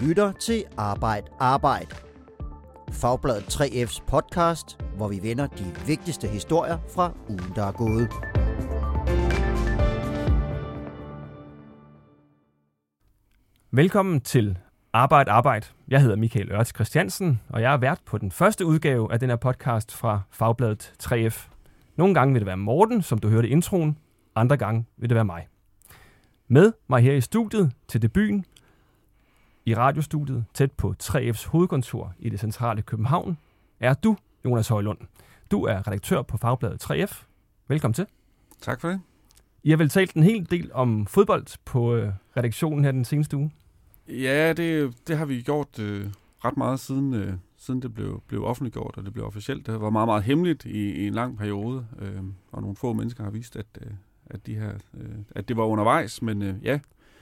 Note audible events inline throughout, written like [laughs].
lytter til Arbejd Arbejd. Fagbladet 3F's podcast, hvor vi vender de vigtigste historier fra ugen, der er gået. Velkommen til Arbejd Arbejd. Jeg hedder Michael Ørts Christiansen, og jeg er vært på den første udgave af den her podcast fra Fagbladet 3F. Nogle gange vil det være Morten, som du hørte i introen, andre gange vil det være mig. Med mig her i studiet til debuten, i radiostudiet tæt på 3F's hovedkontor i det centrale København, er du, Jonas Højlund. Du er redaktør på Fagbladet 3F. Velkommen til. Tak for det. I har vel talt en hel del om fodbold på øh, redaktionen her den seneste uge. Ja, det, det har vi gjort øh, ret meget siden, øh, siden det blev, blev offentliggjort, og det blev officielt. Det var meget, meget hemmeligt i, i en lang periode, øh, og nogle få mennesker har vist, at, øh, at, de her, øh, at det var undervejs. Men øh, ja,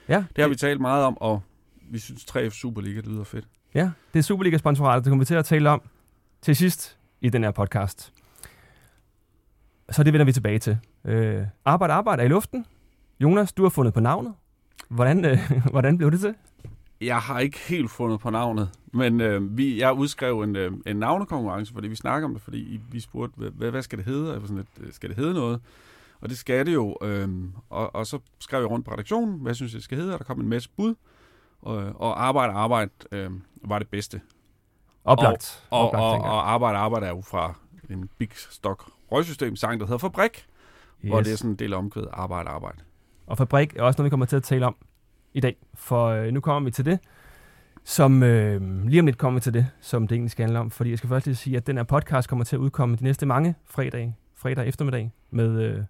Ja, det har vi talt meget om, og vi synes 3F Superliga, det lyder fedt. Ja, det er Superliga-sponsoratet, det kommer vi til at tale om til sidst i den her podcast. Så det vender vi tilbage til. Øh, arbejde, arbejde er i luften. Jonas, du har fundet på navnet. Hvordan, øh, [laughs] hvordan blev det til? Jeg har ikke helt fundet på navnet, men øh, vi, jeg udskrev en, øh, en navnekonkurrence, fordi vi snakker om det, fordi vi spurgte, hvad, hvad skal det hedde? Jeg var sådan lidt, øh, skal det hedde noget? Og det skal det jo. Øh, og, og så skrev jeg rundt på redaktionen, hvad jeg synes, det skal hedde, og der kom en masse bud. Og, og arbejde, arbejde øh, var det bedste. Oplagt. Og, Oplagt, og, tænker jeg. og arbejde, arbejde er jo fra en Big Stock røgsystem sang, der hedder Fabrik, yes. hvor det er sådan en del af omkvædet arbejde, arbejde. Og fabrik er også noget, vi kommer til at tale om i dag. For øh, nu kommer vi til det, som øh, lige om lidt kommer vi til det, som det egentlig skal handle om. Fordi jeg skal først lige sige, at den her podcast kommer til at udkomme de næste mange fredage, fredag eftermiddag, med øh,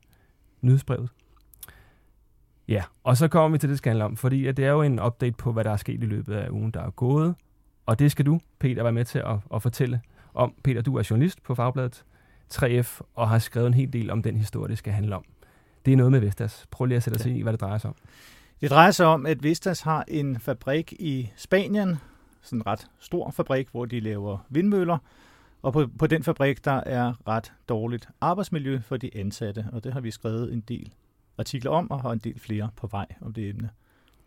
nyhedsbrevet. Ja, og så kommer vi til det, det skal handle om, fordi at det er jo en update på, hvad der er sket i løbet af ugen, der er gået. Og det skal du, Peter, være med til at, at fortælle om. Peter, du er journalist på Fagbladet 3F, og har skrevet en hel del om den historie, det skal handle om. Det er noget med Vestas. Prøv lige at sætte os ind i, hvad det drejer sig om. Det drejer sig om, at Vestas har en fabrik i Spanien, sådan en ret stor fabrik, hvor de laver vindmøller. Og på, på den fabrik, der er ret dårligt arbejdsmiljø for de ansatte, og det har vi skrevet en del artikler om, og har en del flere på vej om det emne.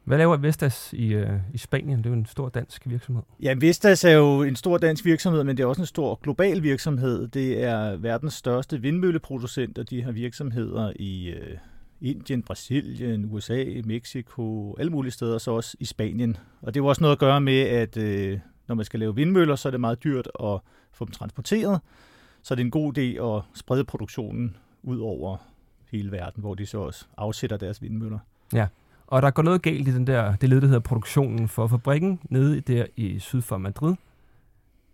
Hvad laver Vestas i, øh, i Spanien? Det er jo en stor dansk virksomhed. Ja, Vestas er jo en stor dansk virksomhed, men det er også en stor global virksomhed. Det er verdens største vindmølleproducent, og de har virksomheder i øh, Indien, Brasilien, USA, Mexico, alle mulige steder, så også i Spanien. Og det har jo også noget at gøre med, at øh, når man skal lave vindmøller, så er det meget dyrt at få dem transporteret. Så det er en god idé at sprede produktionen ud over hele verden, hvor de så også afsætter deres vindmøller. Og der går noget galt i den der, det led, der hedder produktionen for fabrikken nede der i syd for Madrid.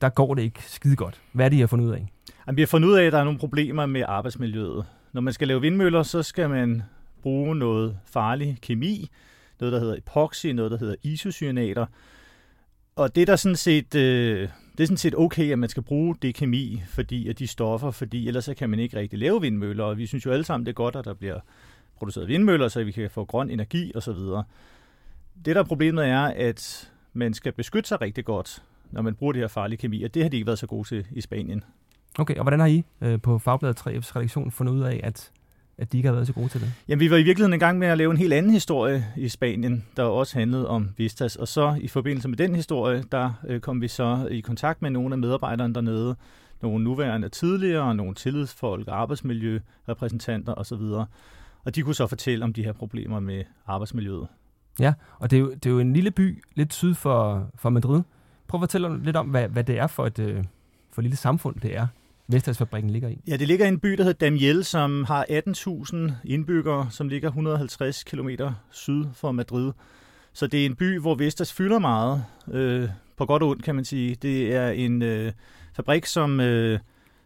Der går det ikke skide godt. Hvad er det, I har fundet ud af? Jamen, vi har fundet ud af, at der er nogle problemer med arbejdsmiljøet. Når man skal lave vindmøller, så skal man bruge noget farlig kemi, noget der hedder epoxy, noget der hedder isocyanater. Og det er der sådan set, øh, det er sådan set okay, at man skal bruge det kemi, fordi at de stoffer, fordi ellers så kan man ikke rigtig lave vindmøller. Og vi synes jo alle sammen, det er godt, at der bliver produceret vindmøller, så vi kan få grøn energi osv. Det der er problemet er, at man skal beskytte sig rigtig godt, når man bruger det her farlige kemi, og det har de ikke været så gode til i Spanien. Okay, og hvordan har I øh, på Fagbladet 3F's redaktion fundet ud af, at, at de ikke har været så gode til det? Jamen, vi var i virkeligheden en gang med at lave en helt anden historie i Spanien, der også handlede om Vistas. Og så i forbindelse med den historie, der øh, kom vi så i kontakt med nogle af medarbejderne dernede. Nogle nuværende tidligere, nogle tillidsfolk, arbejdsmiljørepræsentanter osv. Og de kunne så fortælle om de her problemer med arbejdsmiljøet. Ja, og det er jo, det er jo en lille by lidt syd for, for Madrid. Prøv at fortælle lidt om, hvad, hvad det er for et, øh, for et lille samfund, det er, Vestasfabrikken ligger i. Ja, det ligger i en by, der hedder Damiel, som har 18.000 indbyggere, som ligger 150 km syd for Madrid. Så det er en by, hvor Vestas fylder meget, øh, på godt og ondt kan man sige. Det er en øh, fabrik, som, øh,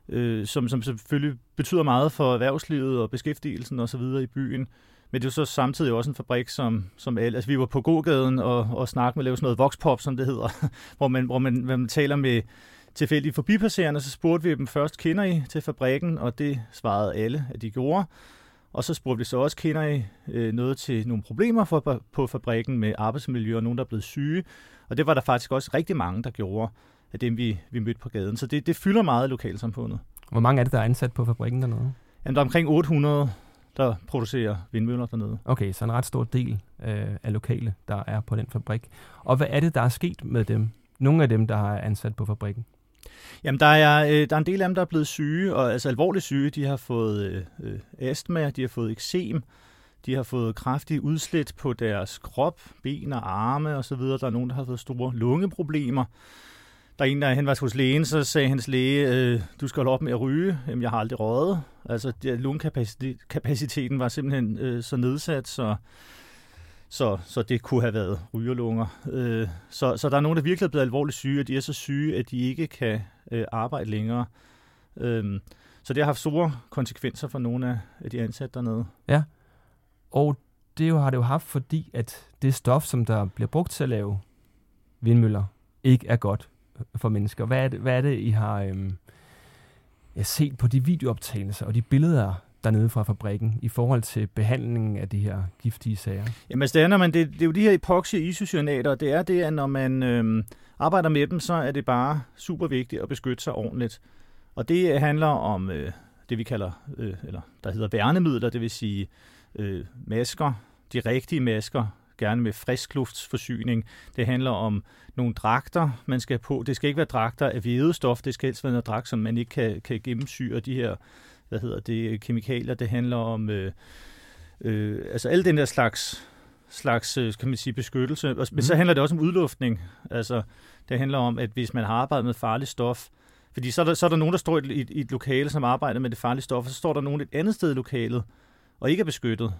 øh, som, som selvfølgelig betyder meget for erhvervslivet og beskæftigelsen osv. i byen. Men det er jo så samtidig også en fabrik, som, som alle, altså vi var på gågaden og, og snakkede med at lave sådan noget voxpop, som det hedder, [laughs] hvor man, hvor man, hvor man taler med tilfældige forbipasserende, så spurgte vi dem først, kender I til fabrikken? Og det svarede alle, at de gjorde. Og så spurgte vi så også, kender I øh, noget til nogle problemer for, på fabrikken med arbejdsmiljø og nogen, der er blevet syge? Og det var der faktisk også rigtig mange, der gjorde af dem, vi, vi mødte på gaden. Så det, det fylder meget i lokalsamfundet. Hvor mange er det, der er ansat på fabrikken dernede? Jamen, der er omkring 800 der producerer vindmøller dernede. Okay, så en ret stor del øh, af lokale, der er på den fabrik. Og hvad er det, der er sket med dem? Nogle af dem, der er ansat på fabrikken? Jamen, der er, øh, der er en del af dem, der er blevet syge, og altså alvorligt syge. De har fået øh, øh astma, de har fået eksem, de har fået kraftige udslæt på deres krop, ben og arme osv. Der er nogen, der har fået store lungeproblemer. Der er en, der han var hos lægen, så sagde hans læge, øh, du skal holde op med at ryge. Jamen, jeg har aldrig røget. Altså, lungekapaciteten var simpelthen øh, så nedsat, så, så, så det kunne have været rygerlunger. Øh, så, så der er nogen, der virkelig er blevet alvorligt syge, og de er så syge, at de ikke kan øh, arbejde længere. Øh, så det har haft store konsekvenser for nogle af, af de ansatte dernede. Ja, og det jo, har det jo haft, fordi at det stof, som der bliver brugt til at lave vindmøller, ikke er godt øh, for mennesker. Hvad er det, hvad er det I har øhm, jeg set på de videooptagelser og de billeder dernede fra fabrikken i forhold til behandlingen af de her giftige sager? Jamen altså, det er, når man, det, det er jo de her epoxy isocyanater, det er det, at når man øh, arbejder med dem, så er det bare super vigtigt at beskytte sig ordentligt. Og det øh, handler om øh, det, vi kalder, øh, eller der hedder værnemidler, det vil sige øh, masker, de rigtige masker, gerne med friskluftsforsyning. Det handler om nogle dragter, man skal på. Det skal ikke være dragter af hvedestof, det skal helst være noget dragt, som man ikke kan, kan gennemsyre de her hvad hedder det, kemikalier. Det handler om øh, øh, altså alle den der slags slags, øh, kan man sige, beskyttelse. Men mm. så mhm. handler det også om udluftning. Altså, det handler om, at hvis man har arbejdet med farligt stof, fordi så er der, så er der nogen, der står i et, i et lokale, som arbejder med det farlige stof, og så står der nogen et andet sted i lokalet, og ikke er beskyttet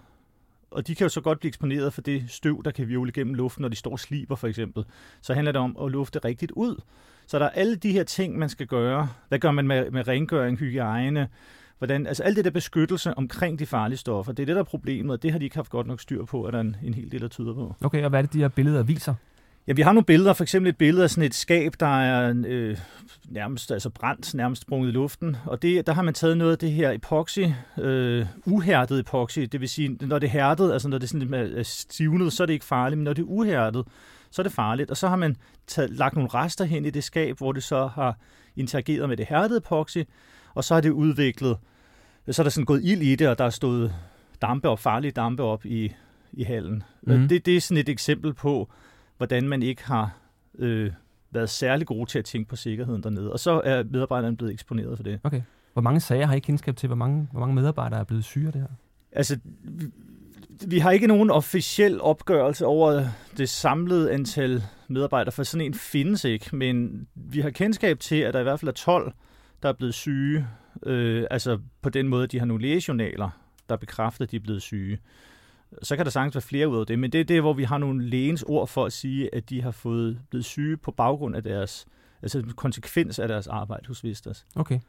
og de kan jo så godt blive eksponeret for det støv, der kan virvle gennem luften, når de står og sliber for eksempel. Så handler det om at lufte rigtigt ud. Så der er alle de her ting, man skal gøre. Hvad gør man med, med rengøring, hygiejne, hvordan, altså alt det der beskyttelse omkring de farlige stoffer, det er det, der er problemet, og det har de ikke haft godt nok styr på, at der er en, en hel del, der tyder på. Okay, og hvad er det, de her billeder viser? Ja, vi har nogle billeder, for eksempel et billede af sådan et skab, der er øh, nærmest altså brændt, nærmest sprunget i luften. Og det, der har man taget noget af det her epoxy, øh, uhærdet epoxy, det vil sige, når det er hærdet, altså når det sådan er stivnet, så er det ikke farligt, men når det er uhærdet, så er det farligt. Og så har man taget, lagt nogle rester hen i det skab, hvor det så har interageret med det hærdede epoxy, og så har det udviklet, så er der sådan gået ild i det, og der er stået dampe op, farlige dampe op i, i hallen. Mm. Det, det er sådan et eksempel på, hvordan man ikke har øh, været særlig gode til at tænke på sikkerheden dernede. Og så er medarbejderne blevet eksponeret for det. Okay. Hvor mange sager har I kendskab til? Hvor mange, hvor mange medarbejdere er blevet syge af det her? Altså, vi, har ikke nogen officiel opgørelse over det samlede antal medarbejdere, for sådan en findes ikke. Men vi har kendskab til, at der i hvert fald er 12, der er blevet syge. Øh, altså på den måde, de har nogle lægejournaler, der bekræfter, at de er blevet syge så kan der sagtens være flere ud af det, men det er det, hvor vi har nogle lægens ord for at sige, at de har fået blevet syge på baggrund af deres, altså konsekvens af deres arbejde hos Vistas. Okay.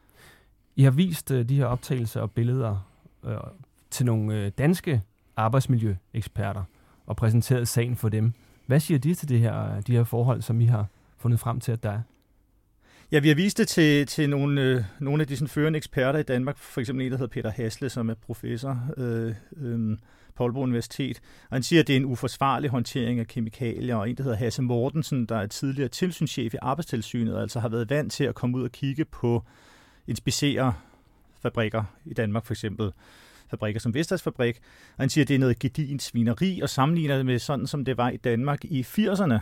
I har vist øh, de her optagelser og billeder øh, til nogle øh, danske arbejdsmiljøeksperter og præsenteret sagen for dem. Hvad siger de til det her, de her forhold, som I har fundet frem til, at der er? Ja, vi har vist det til, til nogle, øh, nogle af de sådan, førende eksperter i Danmark, for eksempel en, der hedder Peter Hasle, som er professor øh, øh, på Aalborg Universitet. Og han siger, at det er en uforsvarlig håndtering af kemikalier, og en, der hedder Hasse Mortensen, der er tidligere tilsynschef i Arbejdstilsynet, altså har været vant til at komme ud og kigge på, inspicere fabrikker i Danmark for eksempel, fabrikker som Vestas fabrik. Og han siger, at det er noget gedint svineri, og sammenligner det med sådan, som det var i Danmark i 80'erne,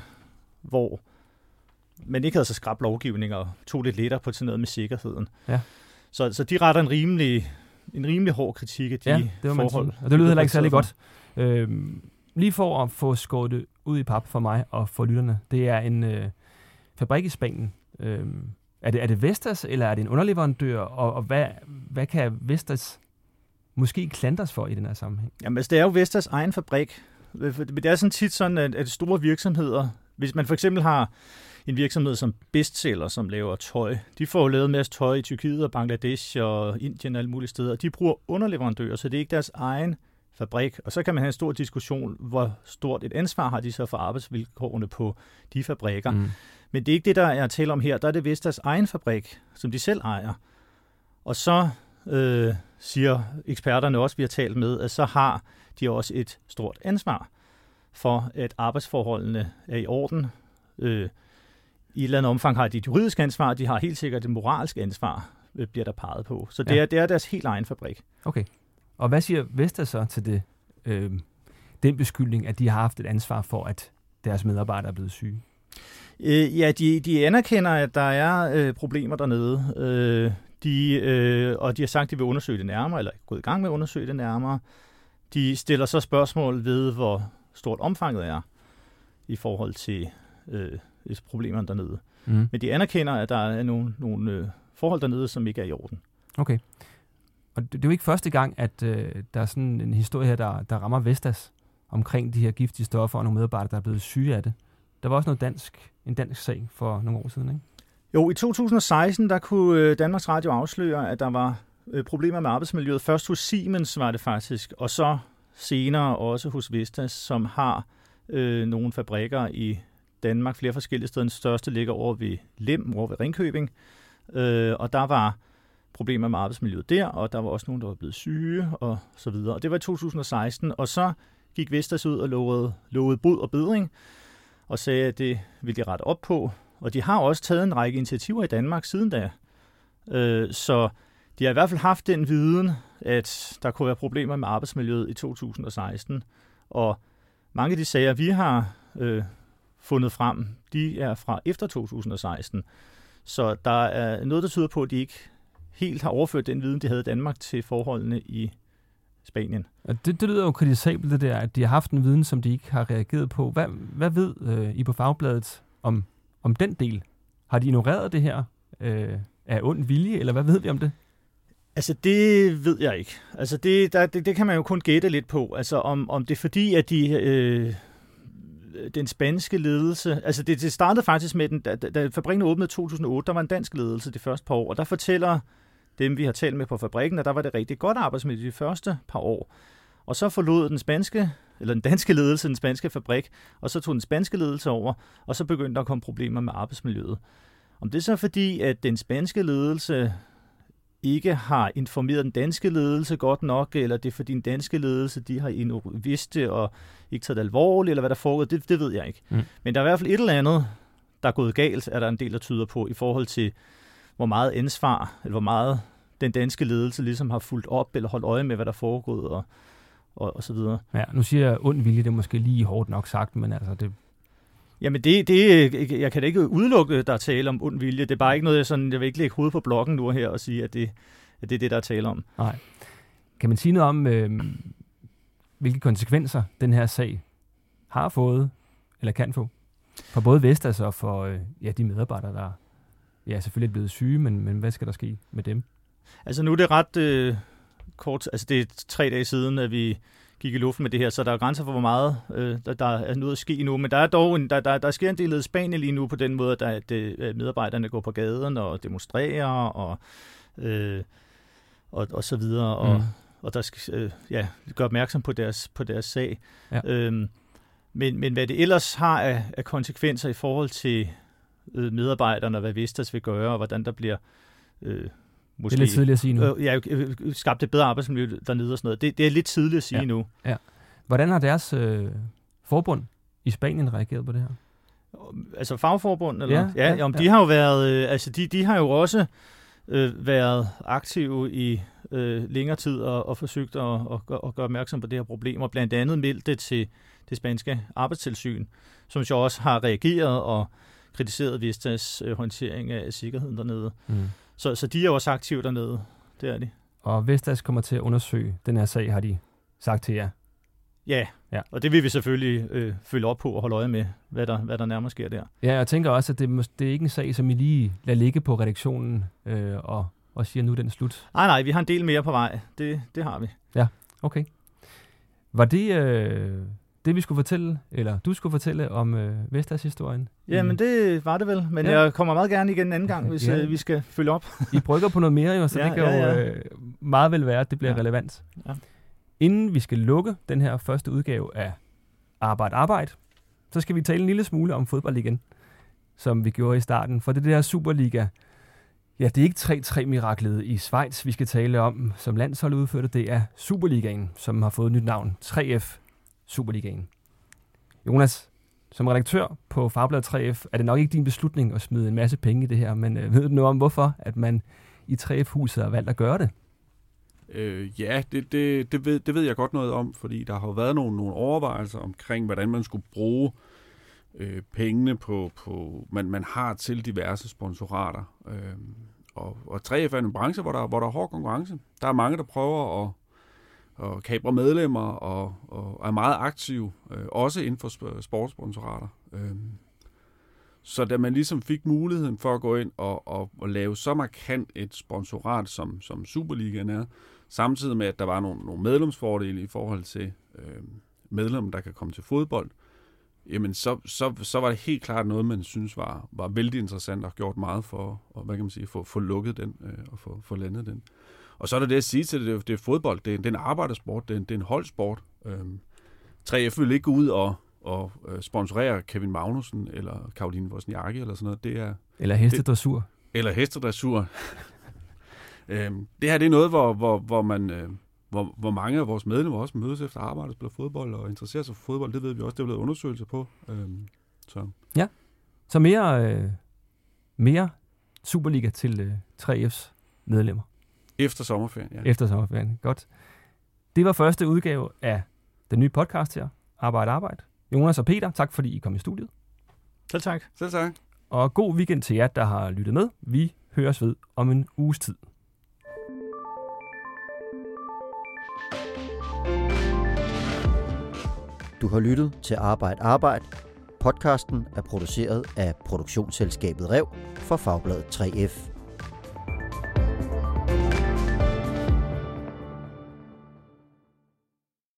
hvor man ikke havde så skrab lovgivning og tog lidt lettere på sådan noget med sikkerheden. Ja. Så, så de retter en rimelig, en rimelig hård kritik af de ja, det forhold. Og det lyder heller ikke særlig godt. Øhm, lige for at få skåret det ud i pap for mig og for lytterne, det er en øh, fabrik i Spanien. Øhm, er, det, er det Vestas, eller er det en underleverandør, og, og hvad, hvad kan Vestas måske klandres for i den her sammenhæng? Jamen, altså, det er jo Vestas egen fabrik. Det er sådan tit sådan, at, at store virksomheder, hvis man for eksempel har en virksomhed som Bestseller, som laver tøj. De får lavet en masse tøj i Tyrkiet og Bangladesh og Indien og alle mulige steder. De bruger underleverandører, så det er ikke deres egen fabrik. Og så kan man have en stor diskussion, hvor stort et ansvar har de så for arbejdsvilkårene på de fabrikker. Mm. Men det er ikke det, der er tale om her. Der er det deres egen fabrik, som de selv ejer. Og så øh, siger eksperterne også, vi har talt med, at så har de også et stort ansvar for, at arbejdsforholdene er i orden. Øh, i et eller andet omfang har de et juridisk ansvar, de har helt sikkert et moralsk ansvar, øh, bliver der peget på. Så det, ja. er, det er deres helt egen fabrik. Okay. Og hvad siger Vestas så til det? Øh, den beskyldning, at de har haft et ansvar for, at deres medarbejdere er blevet syge? Øh, ja, de, de anerkender, at der er øh, problemer dernede. Øh, de, øh, og de har sagt, at de vil undersøge det nærmere, eller er gået i gang med at undersøge det nærmere. De stiller så spørgsmål ved, hvor stort omfanget er i forhold til øh, problemerne dernede. Mm. Men de anerkender, at der er nogle, nogle øh, forhold dernede, som ikke er i orden. Okay. Og det, det er jo ikke første gang, at øh, der er sådan en historie her, der, der rammer Vestas omkring de her giftige stoffer og nogle medarbejdere, der er blevet syge af det. Der var også noget dansk, en dansk sag for nogle år siden, ikke? Jo, i 2016, der kunne øh, Danmarks Radio afsløre, at der var øh, problemer med arbejdsmiljøet. Først hos Siemens var det faktisk, og så senere også hos Vestas, som har øh, nogle fabrikker i Danmark, flere forskellige steder. Den største ligger over ved Lem, over ved Ringkøbing. Øh, og der var problemer med arbejdsmiljøet der, og der var også nogen, der var blevet syge og så videre. Og det var i 2016, og så gik Vestas ud og lovede, lovede bod og bedring, og sagde, at det ville de rette op på. Og de har også taget en række initiativer i Danmark siden da. Øh, så de har i hvert fald haft den viden, at der kunne være problemer med arbejdsmiljøet i 2016. Og mange af de sager, vi har øh, fundet frem, de er fra efter 2016. Så der er noget, der tyder på, at de ikke helt har overført den viden, de havde i Danmark til forholdene i Spanien. Det, det lyder jo kritisabelt, det der, at de har haft en viden, som de ikke har reageret på. Hvad, hvad ved øh, I på fagbladet om, om den del? Har de ignoreret det her øh, af ond vilje, eller hvad ved vi om det? Altså, det ved jeg ikke. Altså, det, der, det, det kan man jo kun gætte lidt på. Altså, om, om det er fordi, at de... Øh, den spanske ledelse, altså det, det startede faktisk med, den, da, da fabrikken åbnede i 2008, der var en dansk ledelse de første par år, og der fortæller dem, vi har talt med på fabrikken, at der var det rigtig godt arbejdsmiljø de første par år. Og så forlod den spanske, eller den danske ledelse den spanske fabrik, og så tog den spanske ledelse over, og så begyndte der at komme problemer med arbejdsmiljøet. Om det er så fordi, at den spanske ledelse ikke har informeret den danske ledelse godt nok, eller det er fordi den danske ledelse, de har vidst det og ikke taget det alvorligt, eller hvad der foregår, det, det ved jeg ikke. Mm. Men der er i hvert fald et eller andet, der er gået galt, er der en del, der tyder på, i forhold til, hvor meget ansvar, eller hvor meget den danske ledelse ligesom har fulgt op, eller holdt øje med, hvad der er foregået, og, og, og så videre. Ja, nu siger jeg ond vilje, det er måske lige hårdt nok sagt, men altså det... Jamen det, det, jeg kan da ikke udelukke, der er tale om ond vilje. Det er bare ikke noget, jeg, sådan, jeg vil ikke lægge hovedet på blokken nu her og sige, at det, at det er det, der er tale om. Nej. Kan man sige noget om, øh, hvilke konsekvenser den her sag har fået, eller kan få, for både Vestas og for øh, ja, de medarbejdere, der ja, selvfølgelig er blevet syge, men, men hvad skal der ske med dem? Altså nu er det ret øh, kort, altså det er tre dage siden, at vi gik i luften med det her, så der er grænser for, hvor meget øh, der, der er noget at ske nu. Men der er dog en, der, der, der sker en del i Spanien lige nu på den måde, at, det, at medarbejderne går på gaden og demonstrerer og, øh, og, og så videre. Og, mm. og der skal øh, ja, gøre opmærksom på deres, på deres sag. Ja. Øhm, men, men hvad det ellers har af, af konsekvenser i forhold til øh, medarbejderne, og hvad Vestas vil gøre, og hvordan der bliver øh, måske... Det er lidt tidligt at sige nu. Øh, ja, øh, skabt et bedre arbejdsmiljø dernede og sådan noget. Det, det er lidt tidligt at sige ja. nu. Ja. Hvordan har deres øh, forbund i Spanien reageret på det her? Altså fagforbund? Eller? Ja, ja, ja, jamen, ja. de har jo været, øh, altså de, de har jo også øh, været aktive i øh, længere tid og, og forsøgt at, at, at gøre opmærksom på det her problem, og blandt andet meldt det til det spanske arbejdstilsyn, som jo også har reageret og kritiseret Vistas øh, håndtering af sikkerheden dernede. Mm. Så, så de er også aktive dernede, det er de. Og Vestas kommer til at undersøge den her sag, har de sagt til jer? Ja, ja. og det vil vi selvfølgelig øh, følge op på og holde øje med, hvad der, hvad der nærmere sker der. Ja, jeg tænker også, at det, det er ikke en sag, som I lige lader ligge på redaktionen øh, og, og siger, nu er den slut. Nej, nej, vi har en del mere på vej. Det, det har vi. Ja, okay. Var det øh, det, vi skulle fortælle, eller du skulle fortælle om øh, Vestas-historien? Jamen, det var det vel, men ja. jeg kommer meget gerne igen en anden gang, [laughs] hvis ja. øh, vi skal følge op. I brygger på noget mere jo, så [laughs] ja, det kan ja, ja. jo øh, meget vel være, at det bliver ja. relevant. Ja. Inden vi skal lukke den her første udgave af Arbejde Arbejde, så skal vi tale en lille smule om fodbold igen, som vi gjorde i starten. For det der Superliga, ja, det er ikke 3-3-miraklet i Schweiz, vi skal tale om, som landshold udførte. Det er Superligaen, som har fået et nyt navn, 3F Superligaen. Jonas, som redaktør på Fagbladet 3F, er det nok ikke din beslutning at smide en masse penge i det her, men øh, ved du noget om, hvorfor at man i 3F-huset har valgt at gøre det? Øh, ja, det, det, det, ved, det ved jeg godt noget om, fordi der har jo været nogle, nogle overvejelser omkring, hvordan man skulle bruge øh, pengene på, på man, man har til diverse sponsorater. Øh, og, og 3F er en branche, hvor der, hvor der er hård konkurrence. Der er mange, der prøver at, og kabre medlemmer og, og er meget aktive, øh, også inden for sportssponsorater. Øh, så da man ligesom fik muligheden for at gå ind og, og, og lave så markant et sponsorat, som, som Superligaen er, samtidig med, at der var nogle, nogle medlemsfordele i forhold til øh, medlemmer, der kan komme til fodbold, jamen så, så, så var det helt klart noget, man synes var, var vældig interessant og gjort meget for at hvad kan man sige, få, få lukket den øh, og få, få landet den. Og så er der det at sige til det, det er, fodbold, det er, det er en arbejdersport, det er det er en holdsport. Øhm, 3F vil ikke gå ud og, og øh, sponsorere Kevin Magnussen eller Karoline Wozniacki eller sådan noget. Det er, eller hestedressur. Det, eller hestedressur. [laughs] øhm, det her det er noget, hvor, hvor, hvor man... Øh, hvor, hvor mange af vores medlemmer også mødes efter arbejde og spiller fodbold og interesserer sig for fodbold. Det ved vi også, det er blevet undersøgelser på. Øhm, så. Ja, så mere, øh, mere Superliga til øh, 3F's medlemmer. Efter sommerferien, ja. Efter sommerferien, godt. Det var første udgave af den nye podcast her, Arbejde Arbejde. Jonas og Peter, tak fordi I kom i studiet. Selv tak. Selv tak. Og god weekend til jer, der har lyttet med. Vi høres ved om en uges tid. Du har lyttet til Arbejde Arbejde. Podcasten er produceret af produktionsselskabet Rev for Fagbladet 3F.